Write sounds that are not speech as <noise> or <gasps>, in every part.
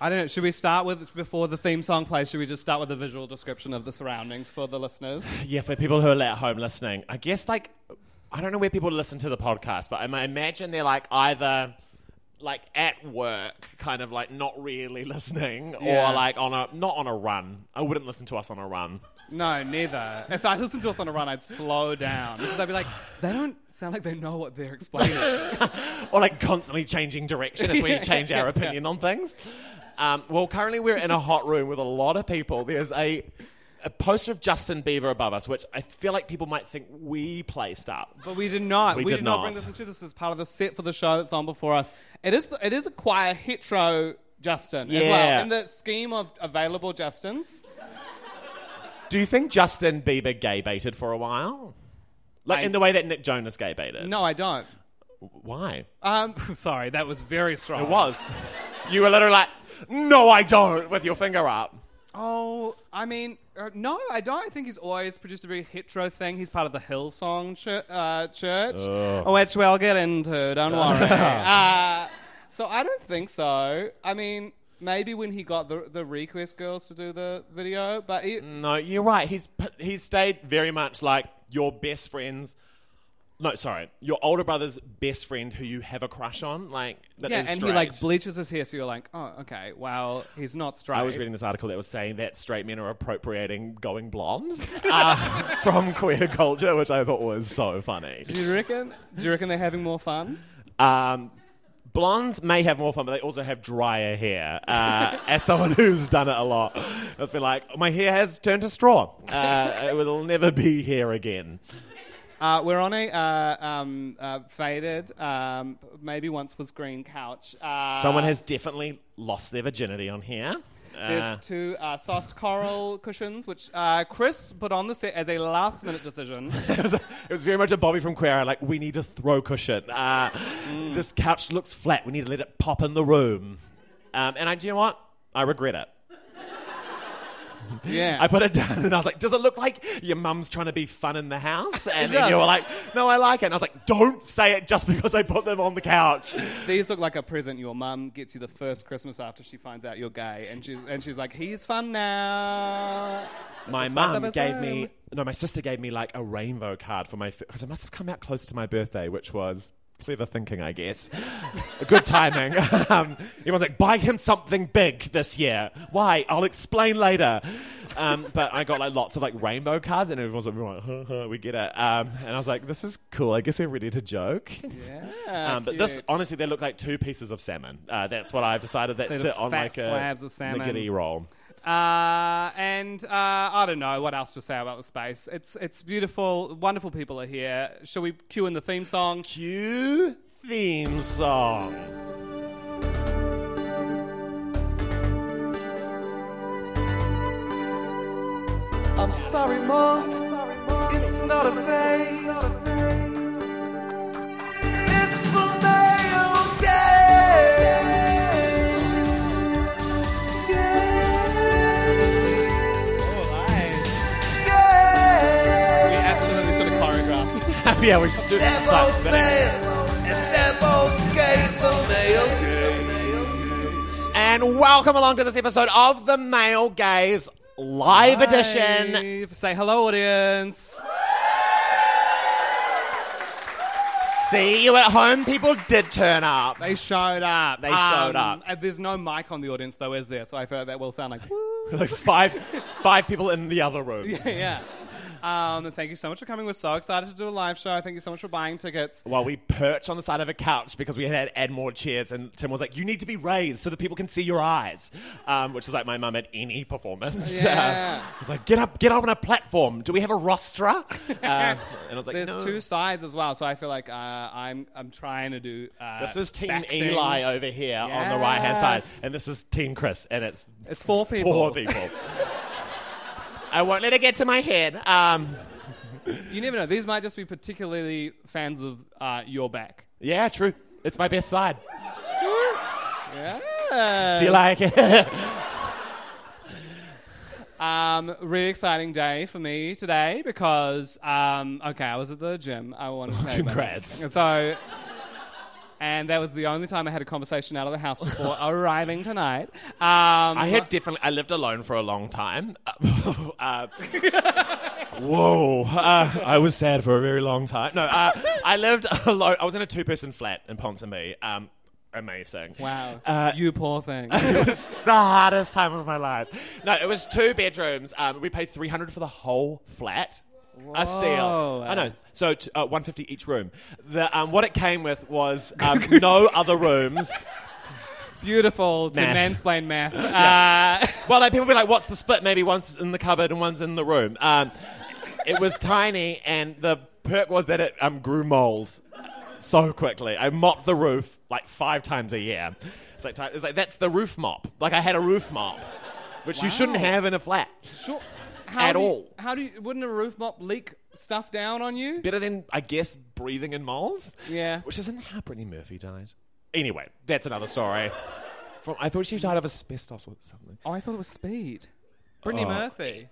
I don't know. Should we start with before the theme song plays? Should we just start with a visual description of the surroundings for the listeners? <sighs> Yeah, for people who are at home listening, I guess like I don't know where people listen to the podcast, but I imagine they're like either like at work, kind of like not really <laughs> listening, Yeah. or like on a not on a run. I wouldn't listen to us on a run. No, neither. If I listened to us on a run, I'd slow down because I'd be like, they don't sound like they know what they're explaining. <laughs> or like constantly changing direction as we <laughs> change our opinion on things. Um, well, currently we're in a hot room with a lot of people. There's a a poster of Justin Bieber above us, which I feel like people might think we placed up. But we did not. We We, did did not, not. bring this into this as part of the set for the show that's on before us. It is. It is a quite hetero Justin as well. In the scheme of available Justins, Do you think Justin Bieber gay baited for a while? Like I- in the way that Nick Jonas gay baited? no, I don't. Why? Um, <laughs> sorry, that was very strong. It was. You were literally like, no, I don't, with your finger up. Oh, I mean, uh, no, I don't. I think he's always produced a very hetero thing. He's part of the Hillsong ch- uh, church, which we'll get into. Don't <laughs> worry. uh, so I don't think so. I mean, maybe when he got the the request girls to do the video, but he, No, you're right. He's he's stayed very much like your best friend's. No, sorry, your older brother's best friend who you have a crush on. Like, that yeah, is and he like bleaches his hair, so you're like, oh, okay, well, he's not straight. I was reading this article that was saying that straight men are appropriating going blondes <laughs> uh, from queer culture, which I thought was so funny. Do you reckon? Do you reckon they're having more fun? Um, blondes may have more fun, but they also have drier hair. Uh, <laughs> as someone who's done it a lot, I feel like my hair has turned to straw. Uh, it will never be hair again. Uh, we're on a uh, um, uh, faded, um, maybe once was green couch. Uh, Someone has definitely lost their virginity on here. Uh, There's two uh, soft coral cushions, which uh, Chris put on the set as a last minute decision. <laughs> it, was it was very much a Bobby from Queer. Like, we need a throw cushion. Uh, This couch looks flat. We need to let it pop in the room. Um, and I, do you know what? I regret it. <laughs> yeah. I put it down and I was like, does it look like your mum's trying to be fun in the house? <laughs> And then you were like, no, I like it. And I was like, don't say it just because I put them on the couch. These look like a present your mum gets you the first Christmas after she finds out you're gay. And she's, and she's like, he's fun now. My Let's spice up mum gave room. me, no, my sister gave me like a rainbow card for my, because it must have come out close to my birthday, which was clever thinking, I guess. Good timing. <laughs> um, everyone's like, buy him something big this year. Why? I'll explain later. Um, but I got like lots of like rainbow cards, and everyone's like, "Huh, huh, we get it. Um, and I was like, this is cool. I guess we're ready to joke. Yeah, Um, but this, honestly, they look like two pieces of salmon. Uh, that's what I've decided that They're sit on fat like a slabs of salmon. roll. Uh, and uh, I don't know what else to say about the space. It's it's beautiful. Wonderful people are here. Shall we cue in the theme song? Cue theme song. I'm sorry, Mom. It's not a phase. <laughs> yeah, we should do They're start both spinning. male, and gay. The male gaze. And welcome along to this episode of the Male Gaze Live Edition. Live. Say hello, audience. See you at home. People did turn up. They showed up. They showed Um, up. There's no mic on the audience though, is there? So I feel like that will sound like. <laughs> Like five, five people in the other room. <laughs> yeah. Um, thank you so much for coming. We're so excited to do a live show. Thank you so much for buying tickets. While we perch on the side of a couch because we had add more chairs, and Tim was like, "You need to be raised so that people can see your eyes," um, which is like my mum at any performance. Yeah. <laughs> I was like, "Get up, get up on a platform. Do we have a rostra?" <laughs> Uh, and I was like, There's "No." two sides as well, so I feel like uh, I'm I'm trying to do. Uh, This is Team. Eli over here on the right hand side, and this is Team Chris, and it's It's four people. four people. <laughs> I won't let it get to my head. Um, You never know. These might just be particularly fans of uh, your back. yeah, true. It's my best side. Yeah. Do you like it? <laughs> Um, really exciting day for me today because um, okay, I was at the gym. I wanted to say that. Congrats. So, and that was the only time I had a conversation out of the house before <laughs> arriving tonight. Um, I had definitely. I lived alone for a long time. <laughs> Uh, <laughs> whoa! Uh, I was sad for a very long time. No, uh, I lived alone. I was in a two-person flat in Ponsonby. Um, amazing. wow, Uh, you poor thing. it was the hardest time of my life. No, it was two bedrooms. Um, we paid three hundred for the whole flat. A steal. Whoa. I know. So t- uh, one fifty each room. The um, what it came with was um, <laughs> no other rooms. Beautiful to Math. mansplain math. Uh, Well, like, people be like, "What's the split?" Maybe one's in the cupboard and one's in the room. Um, it was tiny, and the perk was that it um, grew mold so quickly. I mopped the roof like five times a year. It's like, it's like that's the roof mop. Like I had a roof mop, which you shouldn't have in a flat. sure. How At do you- all. How do you? Wouldn't a roof mop leak stuff down on you? Better than I guess breathing in molds. Yeah. which isn't how Brittany Murphy died. Anyway, that's another story. <laughs> From I thought she died of asbestos or something. Oh, I thought it was speed. Brittany Oh. Murphy.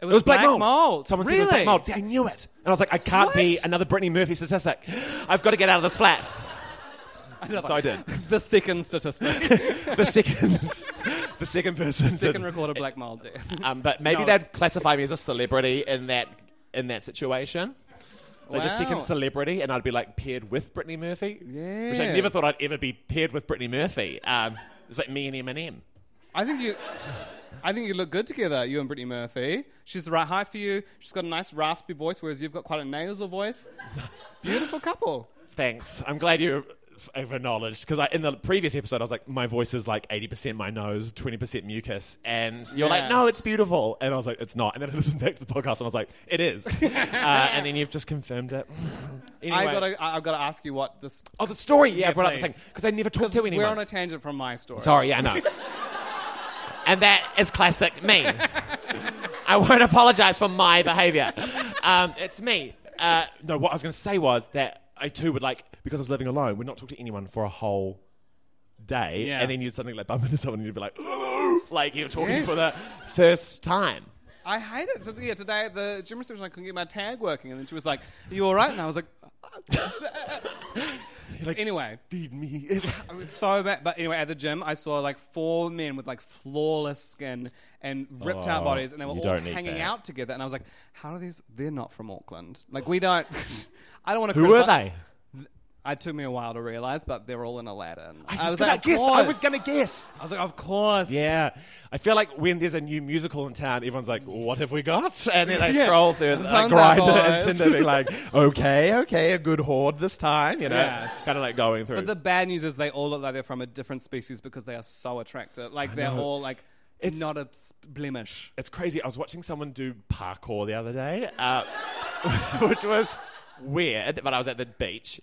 It was, black, mold. mold. Someone really? said it was black mold. See, I knew it. And I was like, I can't be What? another Brittany Murphy statistic. I've got to get out of this flat. <laughs> so I did. <laughs> The second statistic. <laughs> The second, the second person. second recorded black mold death. Um, but maybe No, they'd classify me as a celebrity in that in that situation. Like the second celebrity, and I'd be like paired with Brittany Murphy. Which I Yes. never thought I'd ever be paired with Brittany Murphy. Um, it's like me and Eminem. I think you. I think you look good together, you and Brittany Murphy. She's the right height for you. She's got a nice raspy voice, whereas you've got quite a nasal voice. Beautiful couple. Thanks. I'm glad you have acknowledged because in the previous episode I was like, my voice is like 80% my nose, 20% mucus, and you're like, no, it's beautiful, and I was like, it's not. And then I listened back to the podcast and I was like, it is. <laughs> uh, and then you've just confirmed it. <laughs> anyway. I gotta, I- I've got to ask you what this. oh, the story. Yeah, Yeah, I brought up the please. thing because I never talked to anyone. We're on a tangent from my story. Sorry, yeah, I know. <laughs> and that is classic me. I won't apologize for my behavior. Um, it's me. Uh, no, what I was going to say was that I too would like, because I was living alone, would not talk to anyone for a whole day. Yeah. And then you'd suddenly like bump into someone and you'd be like, "Hello," <gasps> like you're talking for the Yes. first time. I hate it. So yeah, today at the gym reception, I couldn't get my tag working, and then she was like, "Are you all right?" And I was like, <laughs> like, "Anyway." feed me. <laughs> It was so bad. But anyway, at the gym, I saw like four men with like flawless skin and ripped out Oh, bodies, and they were you all don't need hanging that. out together. And I was like, how are these? They're not from Auckland. Like we don't. <laughs> I don't want to. Who were they? It took me a while to realize, but they're all in Aladdin. I was, gonna like, guess. I was gonna guess. I was like, of course. Yeah, I feel like when there's a new musical in town, everyone's like, "What have we got?" <laughs> And then they Yeah. scroll through the like, out, Grindr and boys. Tinder, being like, <laughs> "Okay, okay, a good horde this time," you know, Yes. kind of like going through. But the bad news is they all look like they're from a different species because they are so attractive. Like they're know. all like It's- not a s- blemish. it's crazy. I was watching someone do parkour the other day, uh, <laughs> which was weird, but I was at the beach.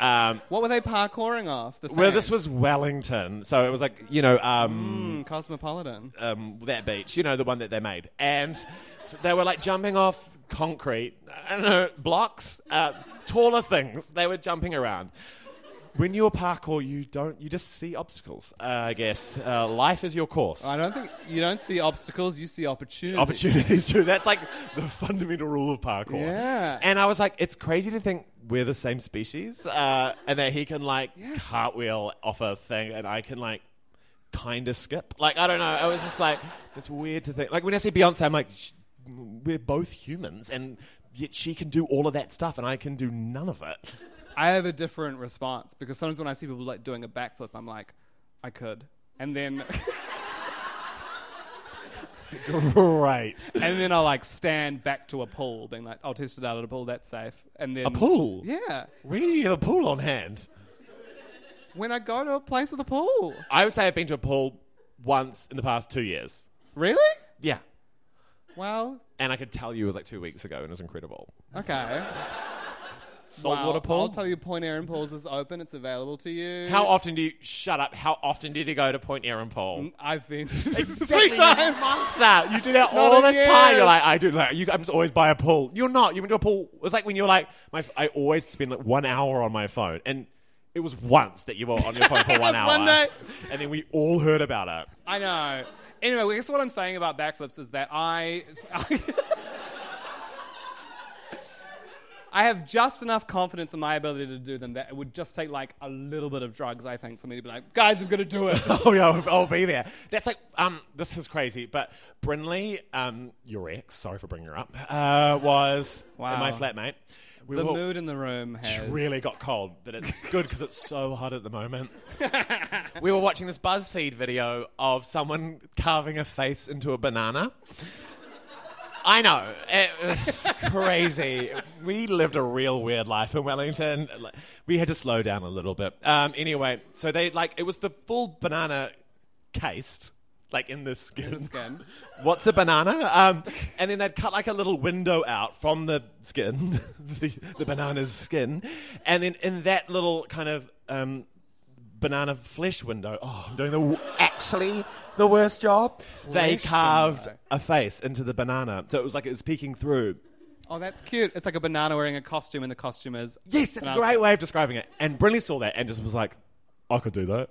Um, What were they parkouring off? The well, this was Wellington, so it was like you know. Um, Mm, cosmopolitan. um, that beach, you know, the one that they made. And s they were like jumping off concrete, I don't know, blocks, uh, taller things. They were jumping around. When you're parkour, you don't, you just see obstacles, uh, I guess. Uh, life is your course. I don't think you don't see obstacles; you see opportunities. Opportunities <laughs> too. That's like the fundamental rule of parkour. Yeah. And I was like, it's crazy to think we're the same species, uh, and that he can like cartwheel off a thing, and I can like kind of skip. Like I don't know. I was just like, it's weird to think. Like when I see Beyonce, I'm like, we're both humans, and yet she can do all of that stuff, and I can do none of it. I have a different response because sometimes when I see people like doing a backflip, I'm like, I could, and then Great. and then I'll like stand back to a pool, being like, "I'll test it out at a pool. That's safe." And then A pool? Yeah. Where do you have a pool on hand? When I go to a place with a pool. I would say I've been to a pool once in the past two years. Really? Yeah. Well, And I could tell you it was like two weeks ago and it was incredible. okay. Saltwater Well, pool? I'll tell you, Point Erin Pools is open. It's available to you. How often do you shut up? How often did you go to Point Erin Pool? Mm, I've been <laughs> Exactly, three you times. monster. You do that Not all the in time. You're like, I do. Like, you, I'm just always by a pool. You're not. You went to a pool. It's like when you're like, my. I always spend like one hour on my phone, and it was once that you were on your phone for <laughs> one hour, One day. and then we all heard about it. I know. Anyway, I guess what I'm saying about backflips is that I. <laughs> I have just enough confidence in my ability to do them that it would just take like a little bit of drugs, I think, for me to be like, guys, I'm gonna do it. <laughs> Oh yeah, I'll, I'll be there. That's like, um, this is crazy. But Brinley, um, your ex, sorry for bringing her up, uh, was Wow. my flatmate. We the mood in the room has really got cold, but it's good because it's so hot at the moment. <laughs> we were watching this BuzzFeed video of someone carving a face into a banana. I know. It was <laughs> crazy. We lived a real weird life in Wellington. We had to slow down a little bit. Um, anyway, so they like it was the full banana cased, like in the skin. skin. <laughs> What's a banana? Um, and then they'd cut like a little window out from the skin, <laughs> the, the banana's skin, and then in that little kind of um, banana flesh window, oh, I'm doing the w- actually the worst job. they Flesh carved window. a face into the banana, so it was like it was peeking through. Oh, that's cute. It's like a banana wearing a costume, and the costume is Yes, that's a banana great way of describing it. And Brinley saw that and just was like, I could do that.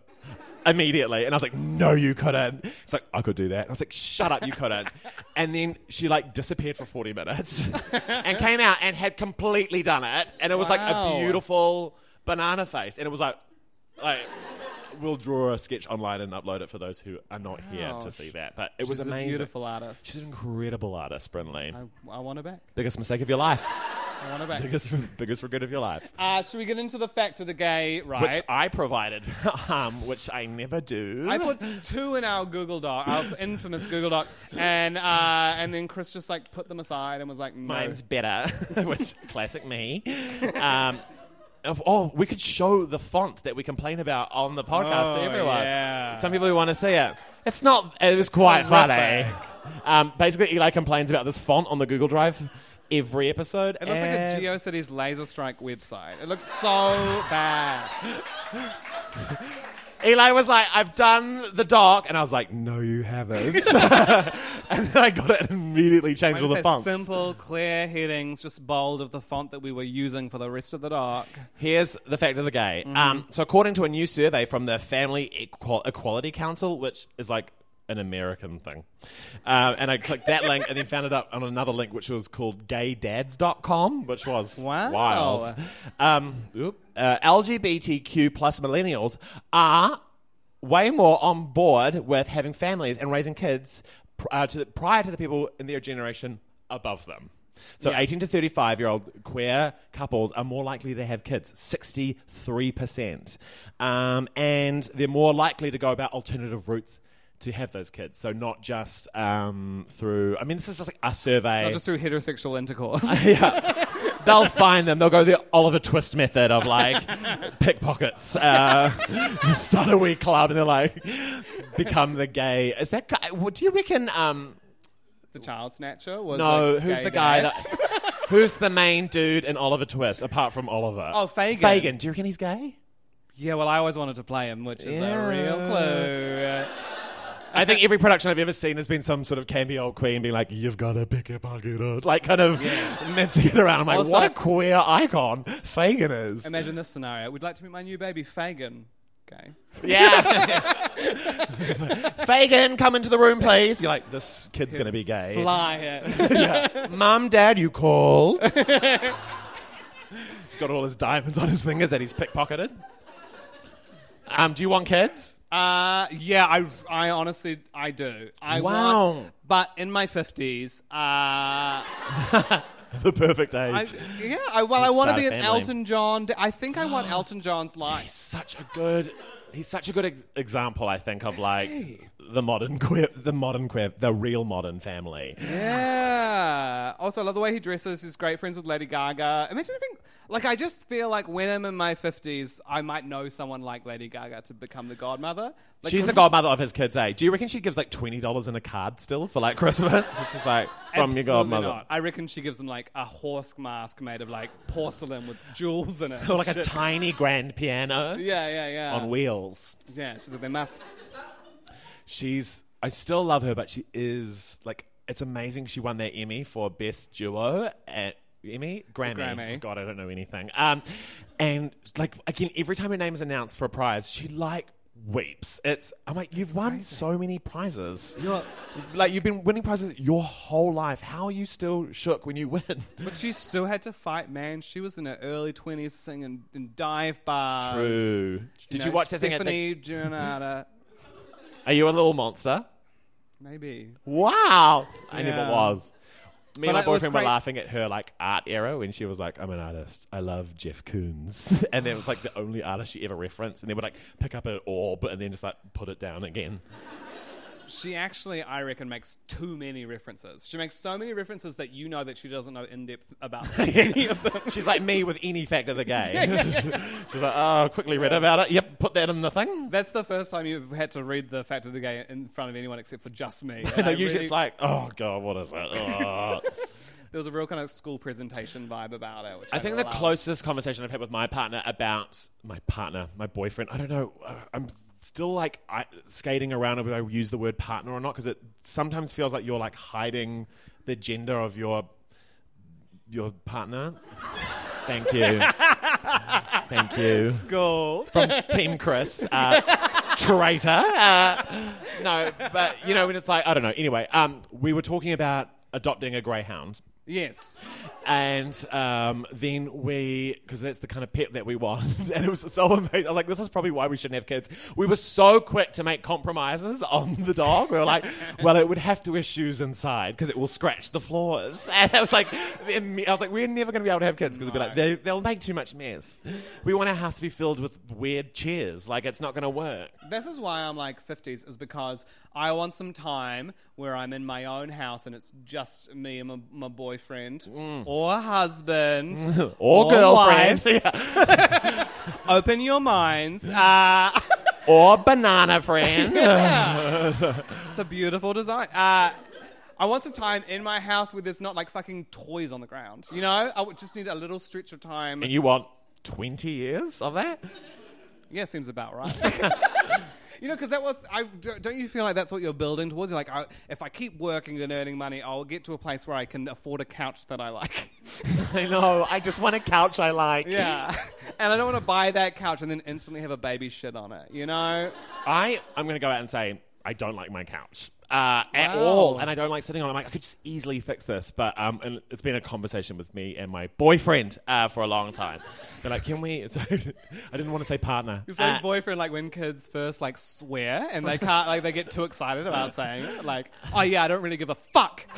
Immediately. And I was like, no, you couldn't. It's like, I could do that. And I was like, shut up, you couldn't. <laughs> and then she like disappeared for 40 minutes <laughs> and came out and had completely done it. And it was like Wow. a beautiful banana face. And it was like, like, we'll draw a sketch online and upload it for those who are not here Wow. to see that. But it was She's amazing. a beautiful artist. She's an incredible artist, Brinley. I, I want her back. Biggest mistake of your life. I want her back. biggest, biggest regret of your life. <laughs> Uh, should we get into the fact of the gay? Right. which I provided, <laughs> um, which I never do. I put two in our Google Doc, our <laughs> infamous Google Doc, and uh, and then Chris just like put them aside and was like, no. mine's better, which classic me. Um, of- oh, we could show the font that we complain about on the podcast to Oh, everyone. yeah. Some people who want to see it. It's not. It was quite funny. Um, basically, Eli complains about this font on the Google Drive every episode. It looks like a and- GeoCities laser strike website. It looks so bad. <laughs> Eli was like, I've done the doc. And I was like, no, you haven't. <laughs> <laughs> and then I got it and immediately changed all the fonts. Simple, clear headings, just bold of the font that we were using for the rest of the doc. Here's the fact of the day. Mm-hmm. Um, so, according to a new survey from the Family Equal- Equality Council, which is like an American thing, uh, and I clicked that link and then found it up on another link, which was called gaydads.com, which was Wow. wild. Um, oop. uh, LGBTQ plus millennials are way more on board with having families and raising kids uh, to, prior to the people in their generation above them. So, 18 to 35 year old queer couples are more likely to have kids, 63%. Um, and they're more likely to go about alternative routes to have those kids. So, not just um, through, I mean, this is just like a survey. Not just through heterosexual intercourse. <laughs> yeah. They'll find them. They'll go the Oliver Twist method of like <laughs> pickpockets. Uh, start a wee club and they're like become the gay. Is that guy? What do you reckon? Um, the child snatcher was no, who's the guy dad. that? Who's the main dude in Oliver Twist apart from Oliver? Oh, Fagin. Fagin. Do you reckon he's gay? Yeah, well, I always wanted to play him, which is Yeah. a real clue. I think every production I've ever seen has been some sort of campy old queen being like, "You've got to pick a pocket up," like kind of <laughs> mincing it around. I'm like, Also- what a queer icon Fagin is. Imagine this scenario. We'd like to meet my new baby, Fagin. Okay. Yeah. <laughs> <laughs> Fagin, come into the room, please. You're like, this kid's going to be gay. Fly it. yeah. Mum, Dad, you called. Got all his diamonds on his fingers that he's pickpocketed. Um, do you want kids? Uh, yeah, I, I honestly, I do. I Wow. Want, but in my fifties, uh, <laughs> The perfect age. I, yeah, I, well, I want to start be a an family. Elton John. I think I want <gasps> Elton John's life. He's such a good. he's such a good ex- example, I think, of like the modern <laughs> queer, the modern queer, the real modern family. Yeah. Also, I love the way he dresses. He's great friends with Lady Gaga. Imagine if, like, I just feel like when I'm in my 50s, I might know someone like Lady Gaga to become the godmother. Like, She's the godmother of his kids, eh? Do you reckon she gives like twenty dollars in a card still for like Christmas? <laughs> She's like from your godmother, not. I reckon she gives them like a horse mask made of like porcelain with jewels in it. <laughs> or like a tiny grand piano Yeah, yeah, yeah. on wheels. Yeah, she's like, they must. She's I still love her, but she is like it's amazing she won that Emmy for best duo at Emmy Grammy. Grammy. Oh, God, I don't know anything. Um, and like again, every time her name is announced for a prize, she like weeps. It's I'm like you've won so many prizes. You're like you've been winning prizes your whole life. How are you still shook when you win? But she still had to fight, man. She was in her early 20s singing in dive bars. True. Did you know, watch that thing at the- Stefani Germanotta. Are you a little monster? Maybe. Wow. I Yeah. never was. Me But and my it was boyfriend were great- laughing at her like art era when she was like, I'm an artist. I love Jeff Koons. <laughs> and then it was like the only artist she ever referenced. And they would like pick up an orb and then just like put it down again. She actually, I reckon, makes too many references. She makes so many references that you know that she doesn't know in depth about <laughs> any of them. She's like me with any fact of the <laughs> gay. <laughs> She's like, oh, quickly read about it. Yep, put that in the thing. That's the first time you've had to read the fact of the gay in front of anyone except for just me. I usually really- it's like, oh, God, what is it? Oh. there was a real kind of school presentation vibe about it. Which I, I think the closest conversation I've had with my partner about my partner, my boyfriend, I don't know. uh, I'm still like I, skating around whether I use the word partner or not because it sometimes feels like you're like hiding the gender of your your partner. Thank you. <laughs> Thank you. School. From Team Chris. Uh, traitor. Uh, no, but you know, when it's like, I don't know. Anyway, um, we were talking about adopting a greyhound. Yes. And um, then we, because that's the kind of pet that we want, <laughs> and it was so amazing. I was like, this is probably why we shouldn't have kids. We were so quick to make compromises <laughs> on the dog. We were like, well, it would have to wear shoes inside because it will scratch the floors. <laughs> And I was like, I was like, we're never going to be able to have kids because be like, they, they'll make too much mess. We want our house to be filled with weird chairs. Like, it's not going to work. This is why I'm like 50s, is because I want some time where I'm in my own house and it's just me and my, my boyfriend or husband <laughs> Or, girlfriend. <laughs> wife. <laughs> Open your minds. Uh, or banana friend. it's a beautiful design. Uh, I want some time in my house where there's not like fucking toys on the ground. You know, I would just need a little stretch of time. and you want 20 years of that? Yeah, seems about right. You know, because that was. I don't you feel like that's what you're building towards? You're like, I, if I keep working and earning money, I'll get to a place where I can afford a couch that I like. <laughs> I know. I just want a couch I like. yeah, <laughs> and I don't want to buy that couch and then instantly have a baby shit on it. You know? I I'm going to go out and say I don't like my couch. Uh, at Wow. all, and I don't like sitting on. it. I'm like, I could just easily fix this, but um, and it's been a conversation with me and my boyfriend uh, for a long time. They're like, can we? <laughs> So I didn't want to say partner. You say Uh, boyfriend like when kids first like swear and they can't like they get too excited about saying it. Like, oh yeah, I don't really give a fuck. <laughs>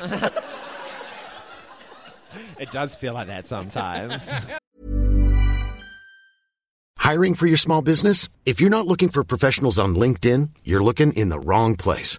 it does feel like that sometimes. <laughs> Hiring for your small business? If you're not looking for professionals on LinkedIn, you're looking in the wrong place.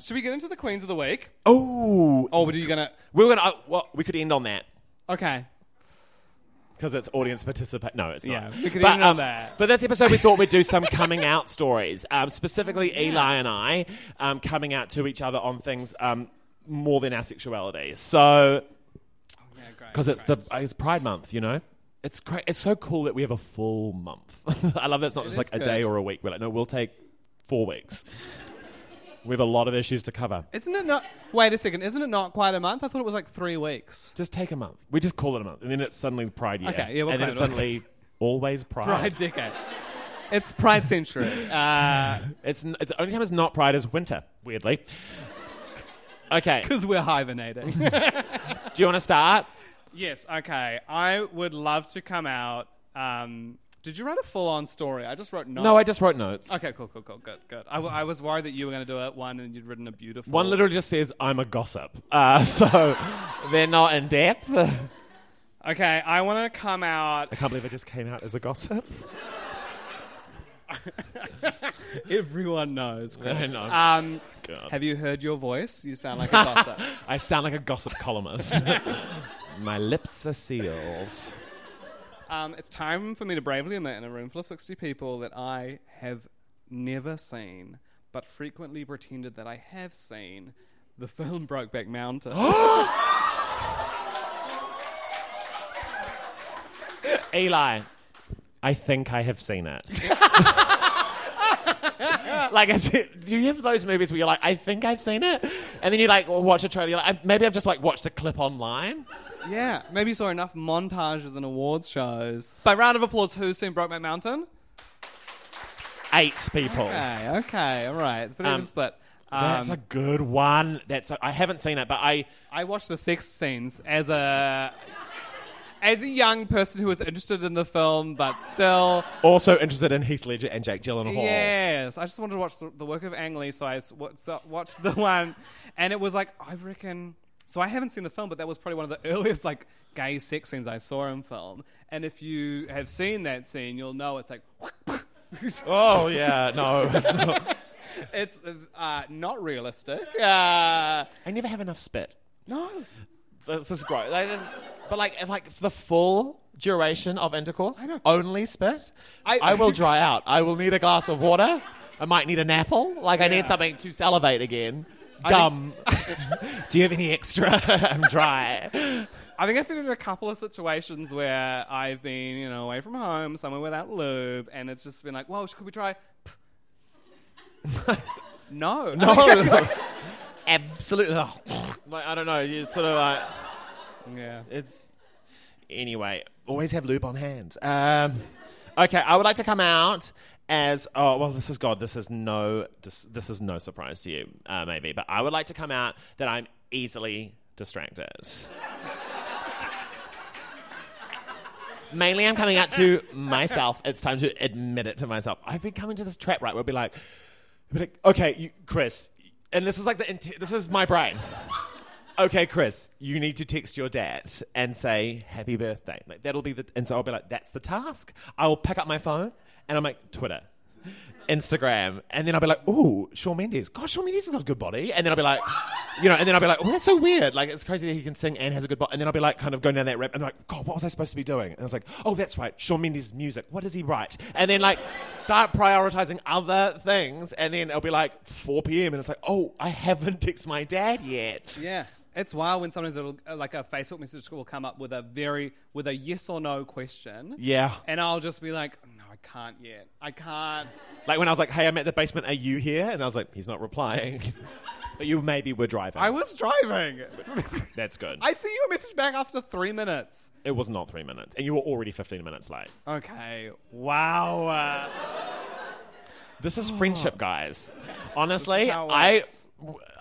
should we get into the queens of the week? oh, Or were you gonna? we were gonna. Uh, well, we could end on that. Okay. Because it's audience participate. No, it's not. Yeah, we could end on um, that. For this episode, we thought we'd do some <laughs> coming out stories. Um, specifically, Eli and I um, coming out to each other on things um, more than our sexuality. So, Yeah, great. because it's the it's Pride Month, you know. It's great. It's so cool that we have a full month. <laughs> I love that it's not just like is a day good. or a week. We're like, no, we'll take four weeks. We have a lot of issues to cover. Isn't it not? Wait a second. Isn't it not quite a month? I thought it was like three weeks. Just take a month. We just call it a month, and then it's suddenly Pride year. Okay, yeah, we'll and then call it's it a- suddenly always <laughs> Pride. Pride decade. It's Pride Century. Uh, It's n- the only time it's not Pride is winter. Weirdly. Okay. <laughs> because we're hibernating. <laughs> Do you want to start? yes, okay. I would love to come out. Um, did you write a full on story? I just wrote notes. No, I just wrote notes. Okay, cool, cool, cool, good, good. I, w- I was worried that you were going to do it one and you'd written a beautiful. One literally just says, I'm a gossip. Uh, <laughs> so they're not in depth. I <laughs> Okay, I want to come out. I can't believe I just came out as a gossip. <laughs> Everyone knows. Chris. I know. Um, God. have you heard your voice? You sound like a gossip. I sound like a gossip columnist. My lips are sealed. Um, it's time for me to bravely admit in a room full of 60 people that I have never seen, but frequently pretended that I have seen, the film <laughs> Brokeback Mountain. <gasps> Eli, I think I have seen it. <laughs> like, do you have those movies where you're like, I think I've seen it? And then you like watch a trailer, you're like, I- maybe I've just like watched a clip online. Yeah, maybe you saw enough montages and awards shows. By round of applause, who's seen Brokeback Mountain? Eight people. Okay, okay, all right. It's a bit of Um, a split. Um, That's a good one. That's a, I haven't seen it, but I I watched the sex scenes as a as a young person who was interested in the film, but still also interested in Heath Ledger and Jake Gyllenhaal. Yes, I just wanted to watch the, the work of Ang Lee, so I s- wa- so- watched the <laughs> one, and it was like I reckon. So I haven't seen the film, but that was probably one of the <laughs> earliest like gay sex scenes I saw in film. And if you have seen that scene, you'll know it's like <laughs> Oh yeah, no. it's not. <laughs> it's uh, not realistic. Uh, I never have enough spit. no, This is great. Like, this- but like, if like the full duration of intercourse, only spit, I- I, will dry out. I will need a glass of water. I might need an apple. Like I need something to salivate again. Gum. <laughs> Do you have any extra? <laughs> I'm dry. I think I've been in a couple of situations where I've been, you know, away from home, somewhere without lube, and it's just been like, "Well, could we try?" <laughs> no, No, absolutely. Like I don't know. You sort of like yeah. it's anyway. Always have lube on hand. Um, okay, I would like to come out as oh well. This is God. This is no. This, this is no surprise to you, uh, maybe. But I would like to come out that I'm easily distracted. <laughs> Mainly, I'm coming out to myself. It's time to admit it to myself. I've been coming to this trap, right? Where it'll be like, okay, you, Chris, and this is like the this is my brain. Okay, Chris, you need to text your dad and say happy birthday. Like that'll be the, and so I'll be like, that's the task. I will pick up my phone and I'm like, Twitter, Instagram, and then I'll be like, ooh, Shawn Mendes. God, Shawn Mendes has got a good body. And then I'll be like, you know, and then I'll be like, oh, that's so weird. Like it's crazy that he can sing and has a good body. And then I'll be like, kind of going down that rap and I'm like, God, what was I supposed to be doing? And I was like, oh, that's right, Shawn Mendes' music. What does he write? And then like start prioritizing other things, and then it'll be like 4 p.m. and it's like, oh, I haven't texted my dad yet. Yeah. It's wild when sometimes it'll uh, like a Facebook message will come up with a very with a yes or no question. Yeah. And I'll just be like, I can't yet. I can't. Like when I was like, "Hey, I'm at the basement. Are you here?" And I was like, "He's not replying." <laughs> but you maybe were driving. I was driving. <laughs> That's good. I see you a message back after three minutes. it was not three minutes, and you were already 15 minutes late. Okay. Wow. Uh, This is friendship, guys. Honestly, how it I, works.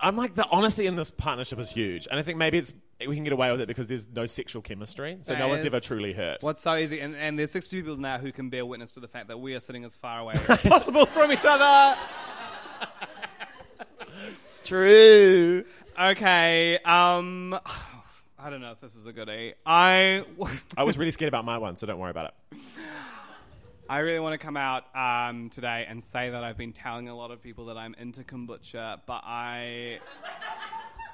I'm like the honesty in this partnership is huge, and I think maybe it's we can get away with it because there's no sexual chemistry, so no one's ever truly hurt. What's so easy, and, and there's 60 people now who can bear witness to the fact that we are sitting as far away as <laughs> possible from each other. <laughs> true? Okay, um, I don't know if this is a good <laughs> I was really scared about my one, so don't worry about it. I really want to come out um, today and say that I've been telling a lot of people that I'm into kombucha, but I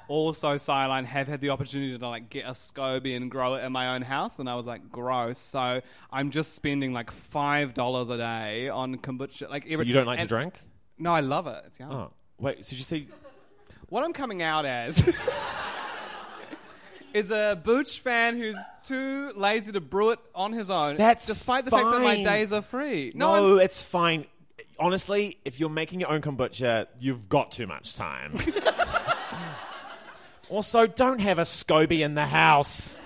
also, Sideline, have had the opportunity to like get a SCOBY and grow it in my own house, and I was like, gross. So I'm just spending like five dollars a day on kombucha. Like every You don't like to drink? No, I love it. It's yum. Oh, wait. So did you see? What I'm coming out as <laughs> is a Booch fan who's too lazy to brew it on his own. That's despite the fact that my days are free. No, I'm- it's fine. Honestly, if you're making your own kombucha, you've got too much time. <laughs> also, don't have a SCOBY in the house.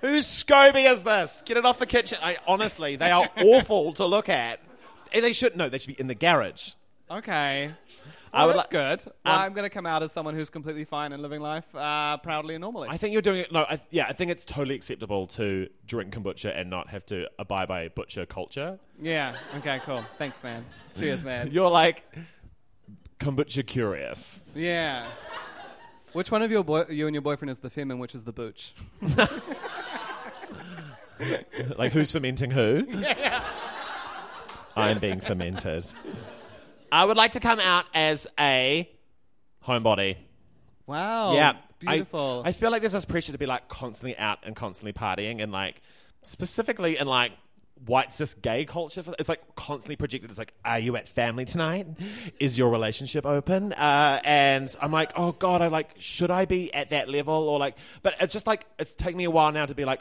Whose SCOBY is this? Get it off the kitchen. I, honestly, they are <laughs> awful to look at. they should no, they should be in the garage. Okay. I Well, would that's li- good. Um, I'm going to come out as someone who's completely fine and living life uh, proudly and normally. I think you're doing it. No, I, yeah, I think it's totally acceptable to drink kombucha and not have to abide by butcher culture. yeah. Okay. Cool. Thanks, man. Cheers, man. <laughs> You're like kombucha curious. yeah. Which one of your boy- you and your boyfriend is the fem and which is the booch? <laughs> like who's fermenting who? <laughs> I'm being fermented. I would like to come out as a homebody. Wow. yeah, Beautiful. I, I feel like there's this pressure to be like constantly out and constantly partying, and like specifically in like white cis gay culture, it's like constantly projected. It's like, are you at family tonight? Is your relationship open? Uh, and I'm like, oh god, I like, should I be at that level or like? But it's just like it's taken me a while now to be like.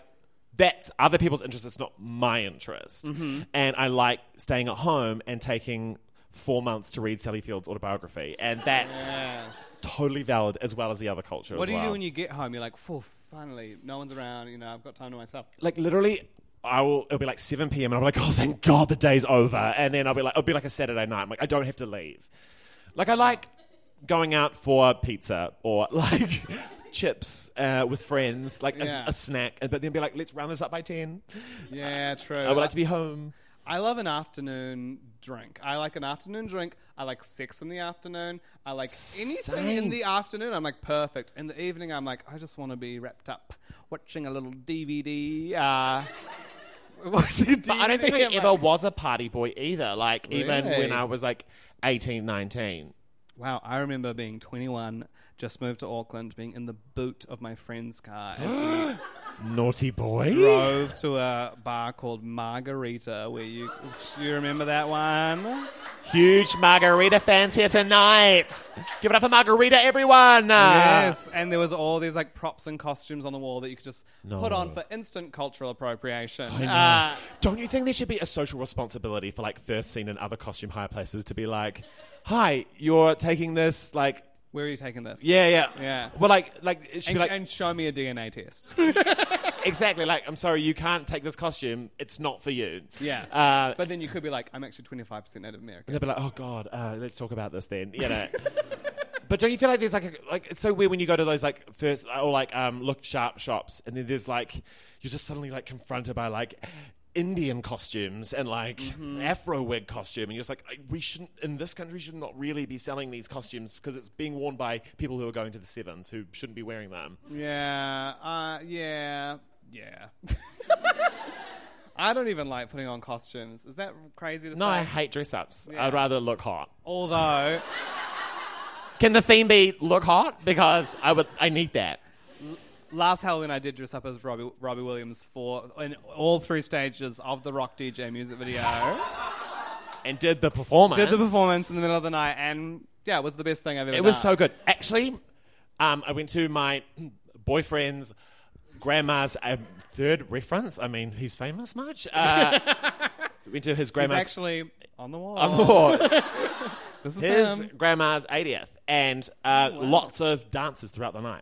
That's other people's interest. It's not my interest. And I like staying at home and taking four months to read Sally Field's autobiography. And that's yes. totally valid as well as the other culture. What do you well. do when you get home? You're like, Phew, finally, no one's around. You know, I've got time to myself. like literally? I will. It'll be like seven p.m. and I'll be like, "Oh, thank God, the day's over." And then I'll be like, "It'll be like a Saturday night." I'm like, I don't have to leave. Like I like going out for pizza or <laughs> like chips uh, with friends, like a- Yeah. a, snack, and but then be like, "Let's round this up by 10. Yeah, true. I would like to be home. I love an afternoon drink. I like an afternoon drink. I like sex in the afternoon. I like anything in the afternoon. I'm like perfect. In the evening, I'm like I just want to be wrapped up watching a little DVD. Uh, DVD. <laughs> But I don't think I ever like, was a party boy either. Like even when I was like 18, 19. Wow, I remember being 21, just moved to Auckland, being in the boot of my friend's car as we <gasps> <laughs> Naughty boy. drove to a bar called Margarita, where you do you remember that one? Huge margarita fans here tonight. Give it up for margarita, everyone. Yes, and there was all these like props and costumes on the wall that you could just put on for instant cultural appropriation. I know. Uh, Don't you think there should be a social responsibility for like first scene and other costume hire places to be like, "Hi, you're taking this like." Where are you taking this? Yeah, yeah, Yeah. Well, like, like should And, be like and show me a DNA test. <laughs> exactly like. I'm sorry, you can't take this costume. It's not for you. yeah. Uh, but then you could be like, I'm actually 25% Native American. they'll be like, "Oh God, uh, let's talk about this then." You know. <laughs> But don't you feel like there's like a, like it's so weird when you go to those like first or like um look sharp shops and then there's like you're just suddenly like confronted by like Indian costumes and like Afro wig costume and you're just like we shouldn't in this country should not really be selling these costumes because it's being worn by people who are going to the sevens who shouldn't be wearing them. Yeah, uh, yeah, yeah. <laughs> I don't even like putting on costumes. Is that crazy to No, say? No, I hate dress ups. Yeah. I'd rather look hot. Although, Can the theme be look hot? Because I would I need that. Last Halloween I did dress up as Robbie, Robbie Williams for in all three stages of the Rock DJ music video. And did the performance. did the performance in the middle of the night, and yeah, it was the best thing I've ever done. It was done. so good. Actually, um, I went to my <clears throat> boyfriend's grandma's um, third reference. I mean, he's famous much. Uh, <laughs> went to his He's grandma's actually on the wall. on the wall. <laughs> <laughs> This is his him. grandma's 80th, and uh, lots of dances throughout the night.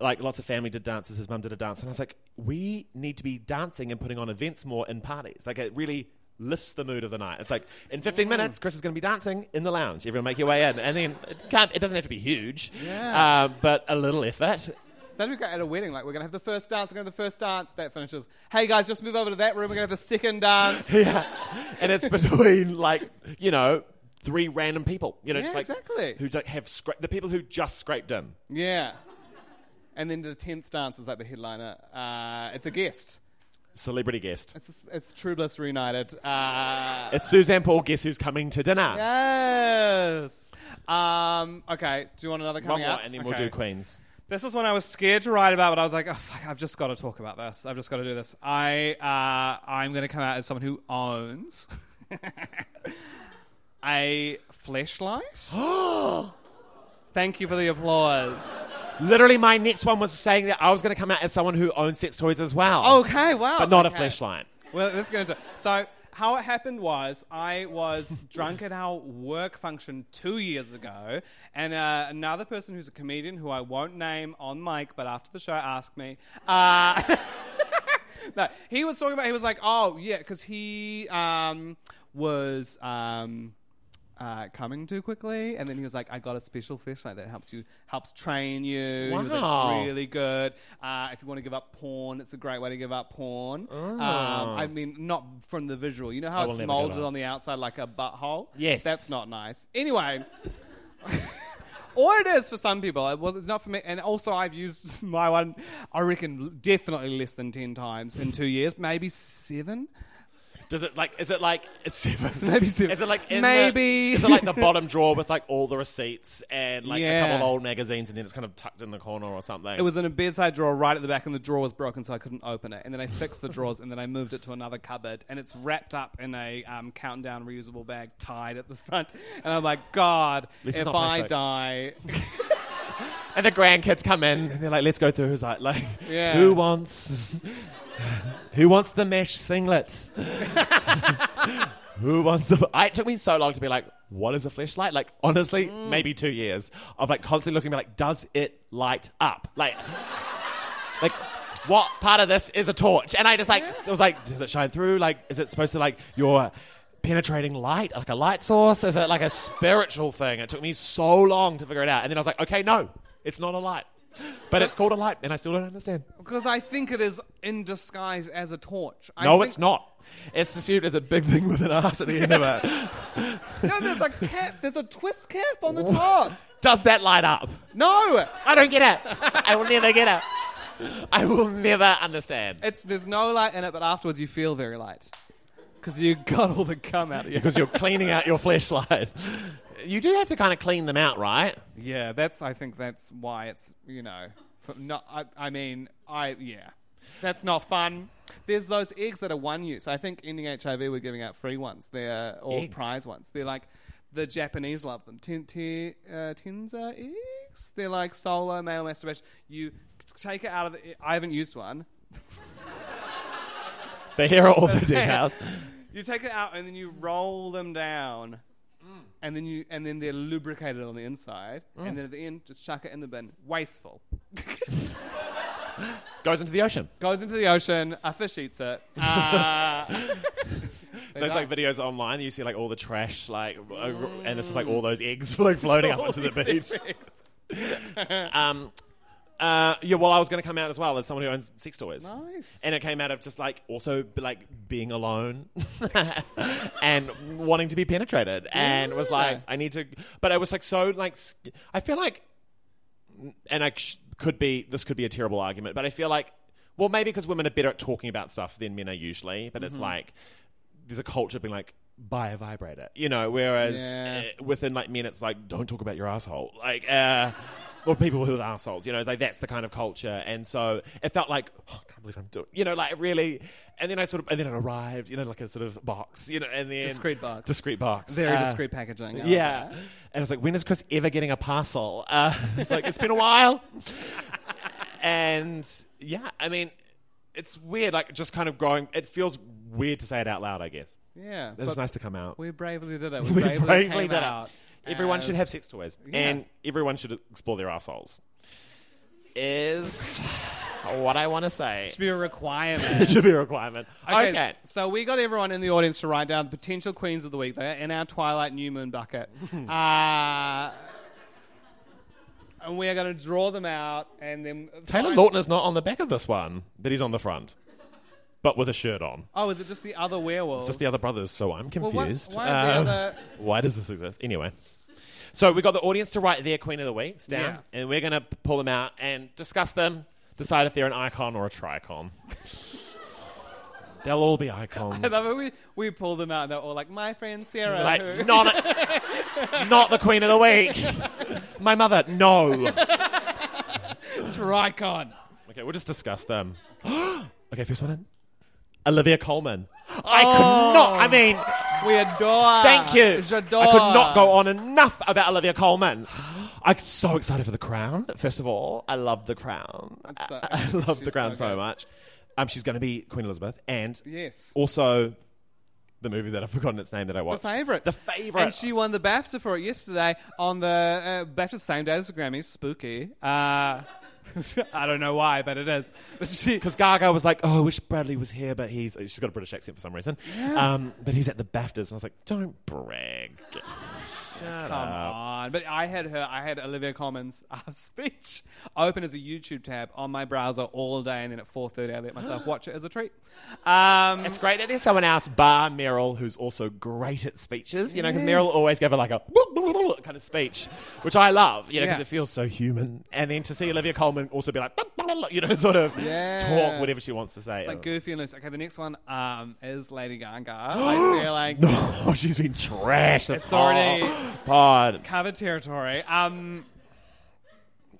Like lots of family did dances. His mum did a dance, and I was like, we need to be dancing and putting on events more in parties. Like it really lifts the mood of the night. It's like in 15 minutes, Chris is going to be dancing in the lounge. Everyone make your way in, and then it can't. It doesn't have to be huge, Yeah. uh, but a little effort. That'd be great at a wedding. Like, we're going to have the first dance, we're going to have the first dance. That finishes. Hey, guys, just move over to that room. We're going to have the second dance. <laughs> yeah, and it's between like you know three random people. You know, Yeah, just like exactly. who like, have scra- the people who just scraped in. Yeah. And then the 10th dance is like the headliner. Uh, it's a guest. Celebrity guest. It's, it's True Bliss Reunited. Uh, It's Suzanne Paul. Guess who's coming to dinner? yes. Um, okay, do you want another One coming more, out? and then we'll Okay. do Queens. This is one I was scared to write about, but I was like, oh, fuck, I've just got to talk about this. I've just got to do this. I, uh, I'm going to come out as someone who owns <laughs> a fleshlight. <gasps> Thank you for the applause. Literally, my next one was saying that I was going to come out as someone who owns sex toys as well. Okay, wow. but not okay. a fleshlight. Well, let's get into. So, how it happened was I was <laughs> drunk at our work function two years ago, and uh, another person who's a comedian who I won't name on mic, but after the show asked me. Uh, <laughs> no, he was talking about. He was like, "Oh yeah," because he um, was um, uh, coming too quickly, and then he was like, "I got a special fleshlight that helps you, helps train you." He was like, Wow. "It's really good. Uh, if you want to give up porn, it's a great way to give up porn." Um, I mean, not from the visual. You know how will it's never molded on the outside like a butthole. Yes. that's not nice. Anyway. <laughs> Or it is for some people. It was. It's not for me. And also, I've used <laughs> my one. I reckon definitely less than ten times in two years, maybe seven. Does it like? Is it like? It's seven. <laughs> Maybe seven. Is it like in Maybe. The, is it like the bottom drawer with like all the receipts and like a Yeah. couple of old magazines, and then it's kind of tucked in the corner or something? It was in a bedside drawer right at the back, and the drawer was broken, so I couldn't open it. And then I fixed the drawers, and then I moved it to another cupboard, and it's wrapped up in a um, countdown reusable bag, tied at the front. And I'm like, God, least it's if not I plastic. die, <laughs> And the grandkids come in and they're like, "Let's go through." Who's like, like, Yeah. who wants, who wants the mesh singlet? <laughs> who wants the? I, it took me so long to be like, "What is a fleshlight?" Like, honestly, Mm. maybe two years of like constantly looking at me like, "Does it light up?" Like, like. What part of this is a torch? And I just like it was like, does it shine through? Like, is it supposed to like your penetrating light, like a light source? Is it like a spiritual thing? It took me so long to figure it out, and then I was like, okay, no, it's not a light, but it's called a light, and I still don't understand. because I think it is in disguise as a torch. I no, think- it's not. It's assumed as a big thing with an ass at the end of it. No, there's a cap. There's a twist cap on the top. Does that light up? No, I don't get it. I will never get it. I will never understand. it's there's no light in it, but afterwards you feel very light because you got all the cum out of you. Because you're <laughs> cleaning out your fleshlight. You do have to kind of clean them out, right? Yeah, that's. I think that's why it's. You know, for not. I, I mean, I. Yeah, that's not fun. There's those eggs that are one use. I think ending HIV we're giving out free ones. They're all Eggs? prize ones. They're like the Japanese love them. Tin, ti- uh, Tenga eggs. They're like solo male masturbation. You take it out of the. I haven't used one. <laughs> But here are all <laughs> the details. You take it out and then you roll them down. And then you and then they're lubricated on the inside, and then at the end, just chuck it in the bin. Wasteful. <laughs> Goes into the ocean. goes into the ocean. A fish eats it. Uh, <laughs> There's like videos online. You see like all the trash, like, uh, and it's just like all those eggs <laughs> like floating up into the beach. Um, uh, yeah. Well, I was going to come out as well as someone who owns sex toys. Nice. And it came out of just like also like being alone <laughs> and wanting to be penetrated, and was like, I need to. But I was like so like, I feel like, and I sh- could be this could be a terrible argument, but I feel like, well, maybe because women are better at talking about stuff than men are usually, but it's like there's a culture being like buy a vibrator, you know, whereas Yeah. uh, within like men it's like don't talk about your asshole, like. uh or people who are assholes, you know, like that's the kind of culture, and so it felt like oh, I can't believe I'm doing, you know, like really, and then I sort of, and then it arrived, you know, like a sort of box, you know, and then Discreet box. discreet box, Very Uh, discreet packaging. I yeah. And I was like, when is Chris ever getting a parcel? Uh, <laughs> it's like, it's been a while. and yeah, I mean, it's weird, like just kind of growing. It feels weird to say it out loud, I guess. Yeah. It's nice to come out. We bravely did it. We, <laughs> We bravely, bravely came did it. Everyone should have sex toys. And everyone should explore their assholes. Is what I want to say. Should be a requirement. It should be a requirement. <laughs> Okay, so we got everyone in the audience to write down the potential queens of the week. They're in our Twilight New Moon bucket. <laughs> uh, and we are going to draw them out and then. Taylor find- Lautner is not on the back of this one, but he's on the front. But with a shirt on. Oh, is it just the other werewolves? It's just the other brothers, so I'm Well, why- confused. why are the Um, other- <laughs> why does this exist? Anyway. So we got the audience to write their Queen of the Weeks down, and we're going to pull them out and discuss them, decide if they're an icon or a tricon. <laughs> They'll all be icons. I love it. We, we pull them out and they're all like, my friend Sarah. like, who- <laughs> not, a- not the Queen of the Week. My mother, no. Tricon. Okay, we'll just discuss them. <gasps> okay, first one in. Olivia Colman. I could not. I mean, We adore. Thank you. J'adore. I could not go on enough about Olivia Colman. I'm so excited for The Crown. First of all, I love The Crown. That's so- <laughs> I love she's The Crown so so, good. much. Um, she's going to be Queen Elizabeth, and Yes. also the movie that I've forgotten its name that I watched. The favourite. The favorite. And she won the BAFTA for it yesterday on the uh, BAFTA same day as the Grammys. Spooky. Uh, <laughs> I don't know why, but it is. <laughs> Because Gaga was like, "Oh, I wish Bradley was here, but he's she's got a British accent for some reason. Um, but he's at the Baftas, and I was like, "Don't brag." <sighs> Shut Come up. on. But I had her, I had Olivia Colman's <laughs> uh, speech open as a YouTube tab on my browser all day, and then at 4.30 I let myself <gasps> watch it as a treat. Um, It's great that there's someone else, bar Meryl, who's also great at speeches. You know, because Meryl always gave her like a kind of speech, which I love. You know, because Yeah. it feels so human. And then to see Olivia Colman also be like, you know, <laughs> sort of talk whatever she wants to say. It's like goofy and loose. Okay, the next one um, is Lady Gaga. I <gasps> feel like Oh, <laughs> she's been trashed. This It's already- pod. covered territory. Um,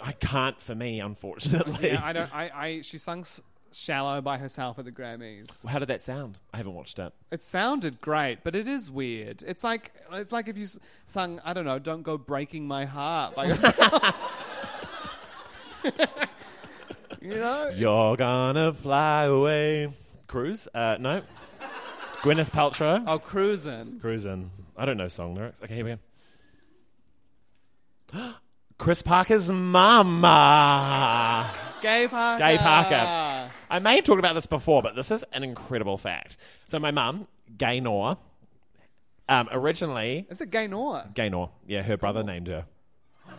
I can't for me, unfortunately. yeah, I don't. I, I she sung s- "Shallow" by herself at the Grammys. How did that sound? I haven't watched it. It sounded great, but it is weird. It's like it's like if you s- sung, I don't know, "Don't Go Breaking My Heart" by yourself. <laughs> <laughs> you know, You're gonna fly away. Cruise? Uh, no. Gwyneth Paltrow? oh, cruising. Cruising. I don't know song lyrics. Okay, here we go. <gasps> Chris Parker's mama. Gay Parker. Gay Parker. I may have talked about this before, but this is an incredible fact. So my mum, Gaynor, um, originally Is it Gaynor? Gaynor, yeah, her brother named her. <laughs>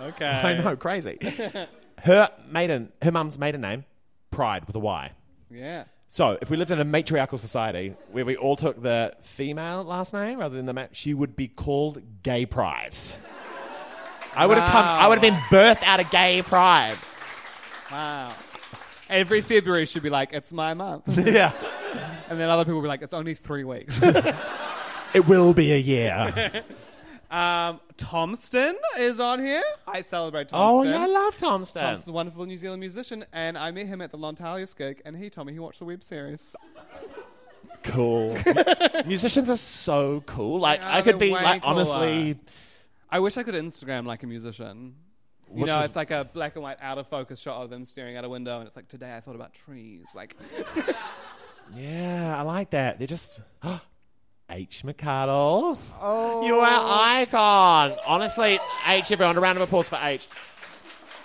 Okay. I know, crazy. <laughs> her maiden, her mum's maiden name, Pride with a Y. Yeah. So, if we lived in a matriarchal society where we all took the female last name rather than the ma- she would be called Gay Pride. I would have come. I would have been birthed out of Gay Pride. Wow. Every February should be like, it's my month. <laughs> yeah, and then other people will be like, it's only three weeks. <laughs> it will be a year. <laughs> um, Thomston is on here. I celebrate Thomston. oh yeah, I love Thomston. Thomston's a wonderful New Zealand musician, and I met him at the Lontalius gig, and he told me he watched the web series. Cool. Musicians are so cool. Like Yeah, I could they're be way like cooler. honestly. I wish I could Instagram like a musician. You know, it's like a black and white out of focus shot of them staring out a window, and it's like, today I thought about trees. Like, <laughs> Yeah, I like that. They're just <gasps> H McCardle. Oh, you're our icon. Honestly, H. Everyone, a round of applause for H.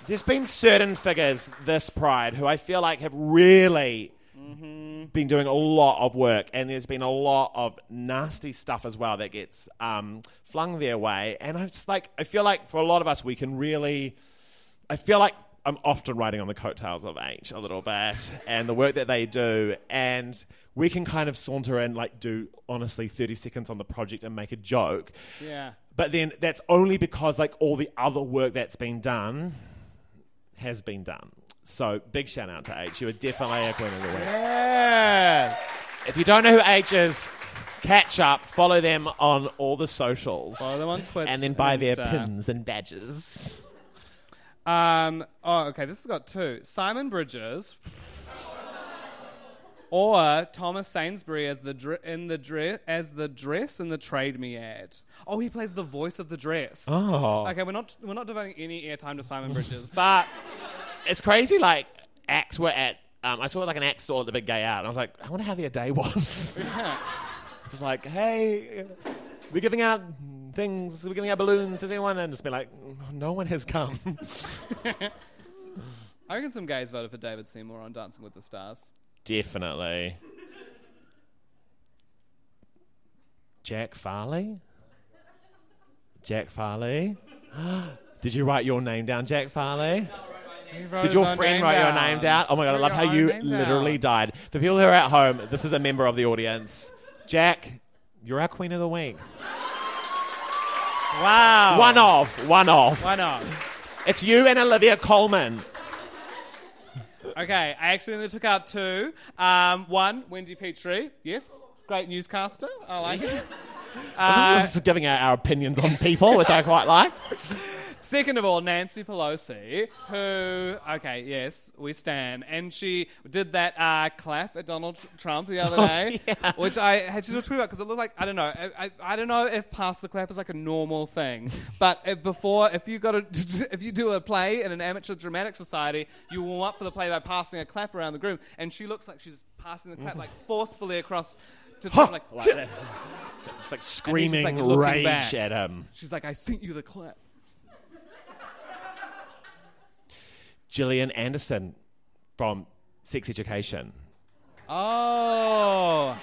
There's been certain figures this Pride who I feel like have really mm-hmm. Been doing a lot of work, and there's been a lot of nasty stuff as well that gets um, flung their way. And I just like, I feel like for a lot of us, we can really. I feel like I'm often riding on the coattails of H a little bit and the work that they do. And we can kind of saunter and like do honestly 30 seconds on the project and make a joke. yeah. But then that's only because like all the other work that's been done has been done. So big shout out to H. You are definitely a queen of the week. Yes. If you don't know who H is, catch up, follow them on all the socials. Follow them on Twits And then buy their Insta. pins and badges. Um, oh, okay. This has got two: Simon Bridges, or Thomas Sainsbury as the dr- in the dress as the dress in the Trade Me ad. Oh, he plays the voice of the dress. Oh. Okay, we're not we're not devoting any airtime to Simon Bridges, but it's crazy. Like acts were at. Um, I saw like an act store at the big gay out, and I was like, I wonder how their day was. <laughs> Just like, hey, we're giving out things. We're giving out balloons. Does anyone? And just be like, no one has come. <laughs> I reckon some gays voted for David Seymour on Dancing with the Stars. Definitely. Jack Farley. Jack Farley. <gasps> Did you write your name down, Jack Farley? Did your friend write your name down? Oh my god, I love how you literally died. For people who are at home, this is a member of the audience. Jack, you're our queen of the week. Wow. One of, one of. Why not? It's you and Olivia Colman. Okay, I accidentally took out two. Um, one, Wendy Petrie. Yes, great newscaster. I like it. Uh, <laughs> this is giving out our opinions on people, which I quite like. Second of all, Nancy Pelosi, who, okay, yes, we stand. And she did that uh, clap at Donald Trump the other <laughs> day, which I had to do a tweet about because it looked like, I don't know, I, I, I don't know if pass the clap is like a normal thing. <laughs> But if before, if you got to, <laughs> if you do a play in an amateur dramatic society, you warm up for the play by passing a clap around the room. And she looks like she's passing the clap like forcefully across to Trump, like, Like that. Just like screaming like, rage back. at him. she's like, I sent you the clap. Gillian Anderson from Sex Education. Oh.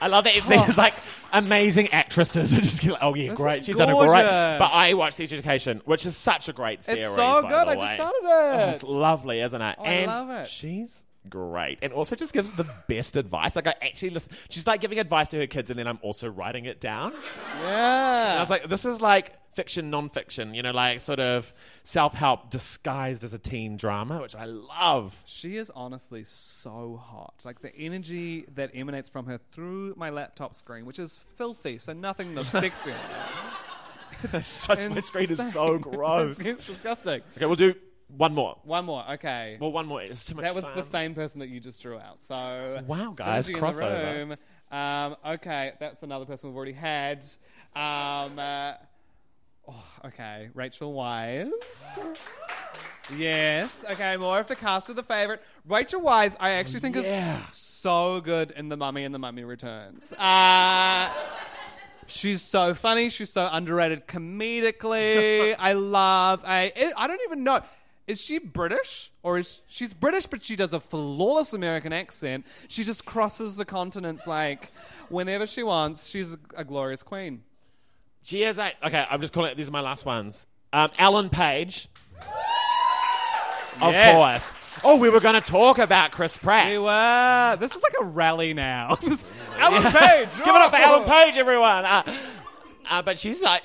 I love that there's like amazing actresses <laughs> who just get like, oh yeah, This great, she's done a great. But I watched Sex Education, which is such a great series. It's so good. I just started Oh, it. it's lovely, isn't it? Oh, I love it. she's great, and also just gives the best advice. Like I actually listen. She's like giving advice to her kids, and then I'm also writing it down. yeah. And I was like, this is like fiction, non-fiction. You know, like sort of self-help disguised as a teen drama, which I love. She is honestly so hot. Like the energy that emanates from her through my laptop screen, which is filthy, so nothing looks sexy. <laughs> Such my screen is so <laughs> gross. it's, it's disgusting. Okay, we'll do one more. One more, okay. Well, one more. It's too much that was fun. the same person that you just drew out. So Wow, guys, crossover. Um, okay, that's another person we've already had. Um, uh, oh, okay, Rachel Weisz. Yes. Okay, more of the cast of the favorite. Rachel Weisz, I actually think Yeah. is so good in The Mummy and The Mummy Returns. Uh, she's so funny. She's so underrated comedically. <laughs> I love. I. I don't even know. Is she British or is she's British, but she does a flawless American accent. She just crosses the continents like whenever she wants. She's a glorious queen. She is a, okay. I'm just calling it. These are my last ones. Um, Ellen Page, of Yes. course. Oh, we were going to talk about Chris Pratt. We were. This is like a rally now. <laughs> Ellen Page. <laughs> Give it up for Ellen Page, everyone. Uh, uh, but she's like,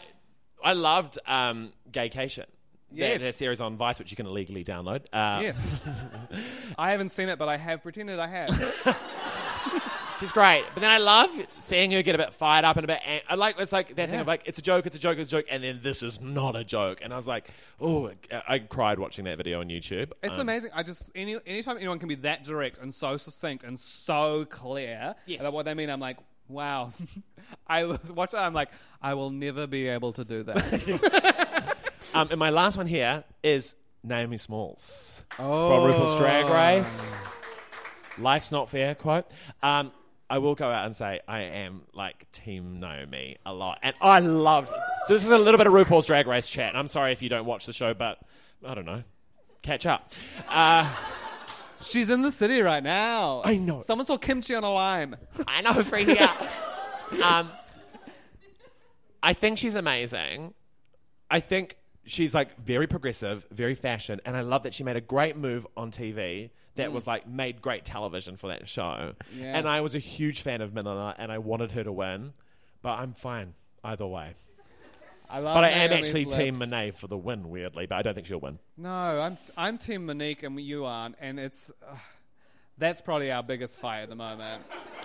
I loved um, Gaycation. Yes. Their, their series on Vice, which you can illegally download. Uh, Yes. <laughs> I haven't seen it, but I have pretended I have. <laughs> She's great. But then I love seeing her get a bit fired up and a bit. An- I like it's like that thing Yeah. of like it's a joke, it's a joke, it's a joke, and then this is not a joke. And I was like, oh, I- I cried watching that video on YouTube. It's Um, amazing. I just any anytime anyone can be that direct and so succinct and so clear Yes. about what they mean, I'm like, wow. <laughs> I watch that. I'm like, I will never be able to do that. <laughs> Um, and my last one here is Naomi Smalls Oh. from RuPaul's Drag Race. Life's not fair quote. Um, I will go out and say I am like Team Naomi a lot, and I loved. So this is a little bit of RuPaul's Drag Race chat. And I'm sorry if you don't watch the show, but I don't know. Catch up. Uh, She's in the city right now. I know. Someone saw Kim Chi on a lime. I know, <laughs> freaking out. um, I think she's amazing. I think she's like very progressive, very fashion, and I love that she made a great move on TV that was like made great television for that show. Yeah. And I was a huge fan of Manila, and I wanted her to win, but I'm fine either way. I love But I am actually Team lips. Monet for the win, weirdly, but I don't think she'll win. No, I'm I'm Team Monique and you aren't, and it's uh, that's probably our biggest fight at the moment.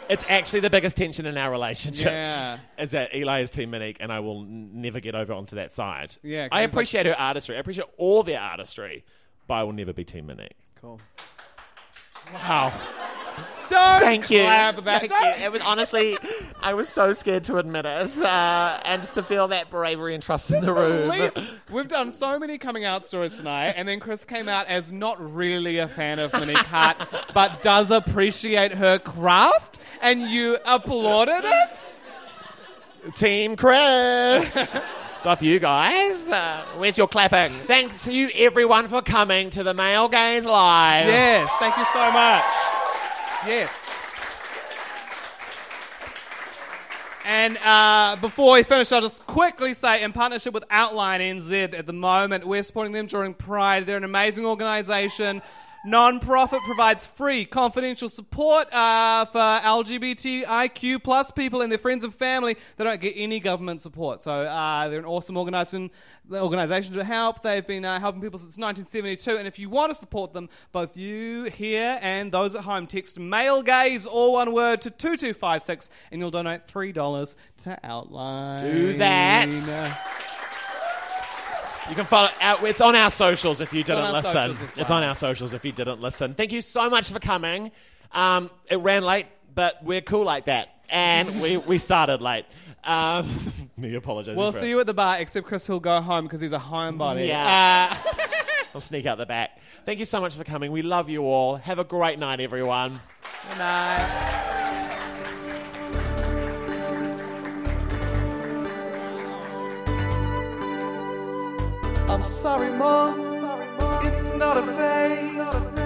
It's actually the biggest tension in our relationship. Yeah. Is that Eli is Team Monique and I will n- never get over onto that side. Yeah, 'cause I like- appreciate her artistry. I appreciate all their artistry, but I will never be Team Monique. Cool. Wow. Don't Thank you. clap that. Thank Don't- you. It was honestly, I was so scared to admit it, uh, and just to feel that bravery and trust in the room. we've done so many coming out stories tonight, and then Chris came out as not really a fan of Monique Heart, <laughs> but does appreciate her craft, and you applauded it. Team Chris. Stuff you guys. Uh, where's your clapping? Thanks to you everyone for coming to the Male Gaze Live. Yes, thank you so much. Yes. And uh, before we finish, I'll just quickly say, in partnership with Outline NZ at the moment, we're supporting them during Pride. They're an amazing organisation. Non-profit provides free, confidential support uh, for LGBTIQ plus people and their friends and family They don't get any government support. So uh, they're an awesome organisation, organisation to help. They've been uh, helping people since 1972. And if you want to support them, both you here and those at home, text male gaze, all one word, to 2256 and you'll donate $3 to Outline. Do that. <laughs> You can follow out. It's on our socials if you didn't listen. as It's on our socials if you didn't listen. Thank you so much for coming. Um, it ran late, but we're cool like that, and we, <laughs> we started late. Um, <laughs> me apologize. We'll see you at the bar, except Chris will go home because he's a homebody. Yeah. Uh, <laughs> I'll sneak out the back. Thank you so much for coming. We love you all. Have a great night, everyone. good night. I'm sorry, Mom. It's not a phase.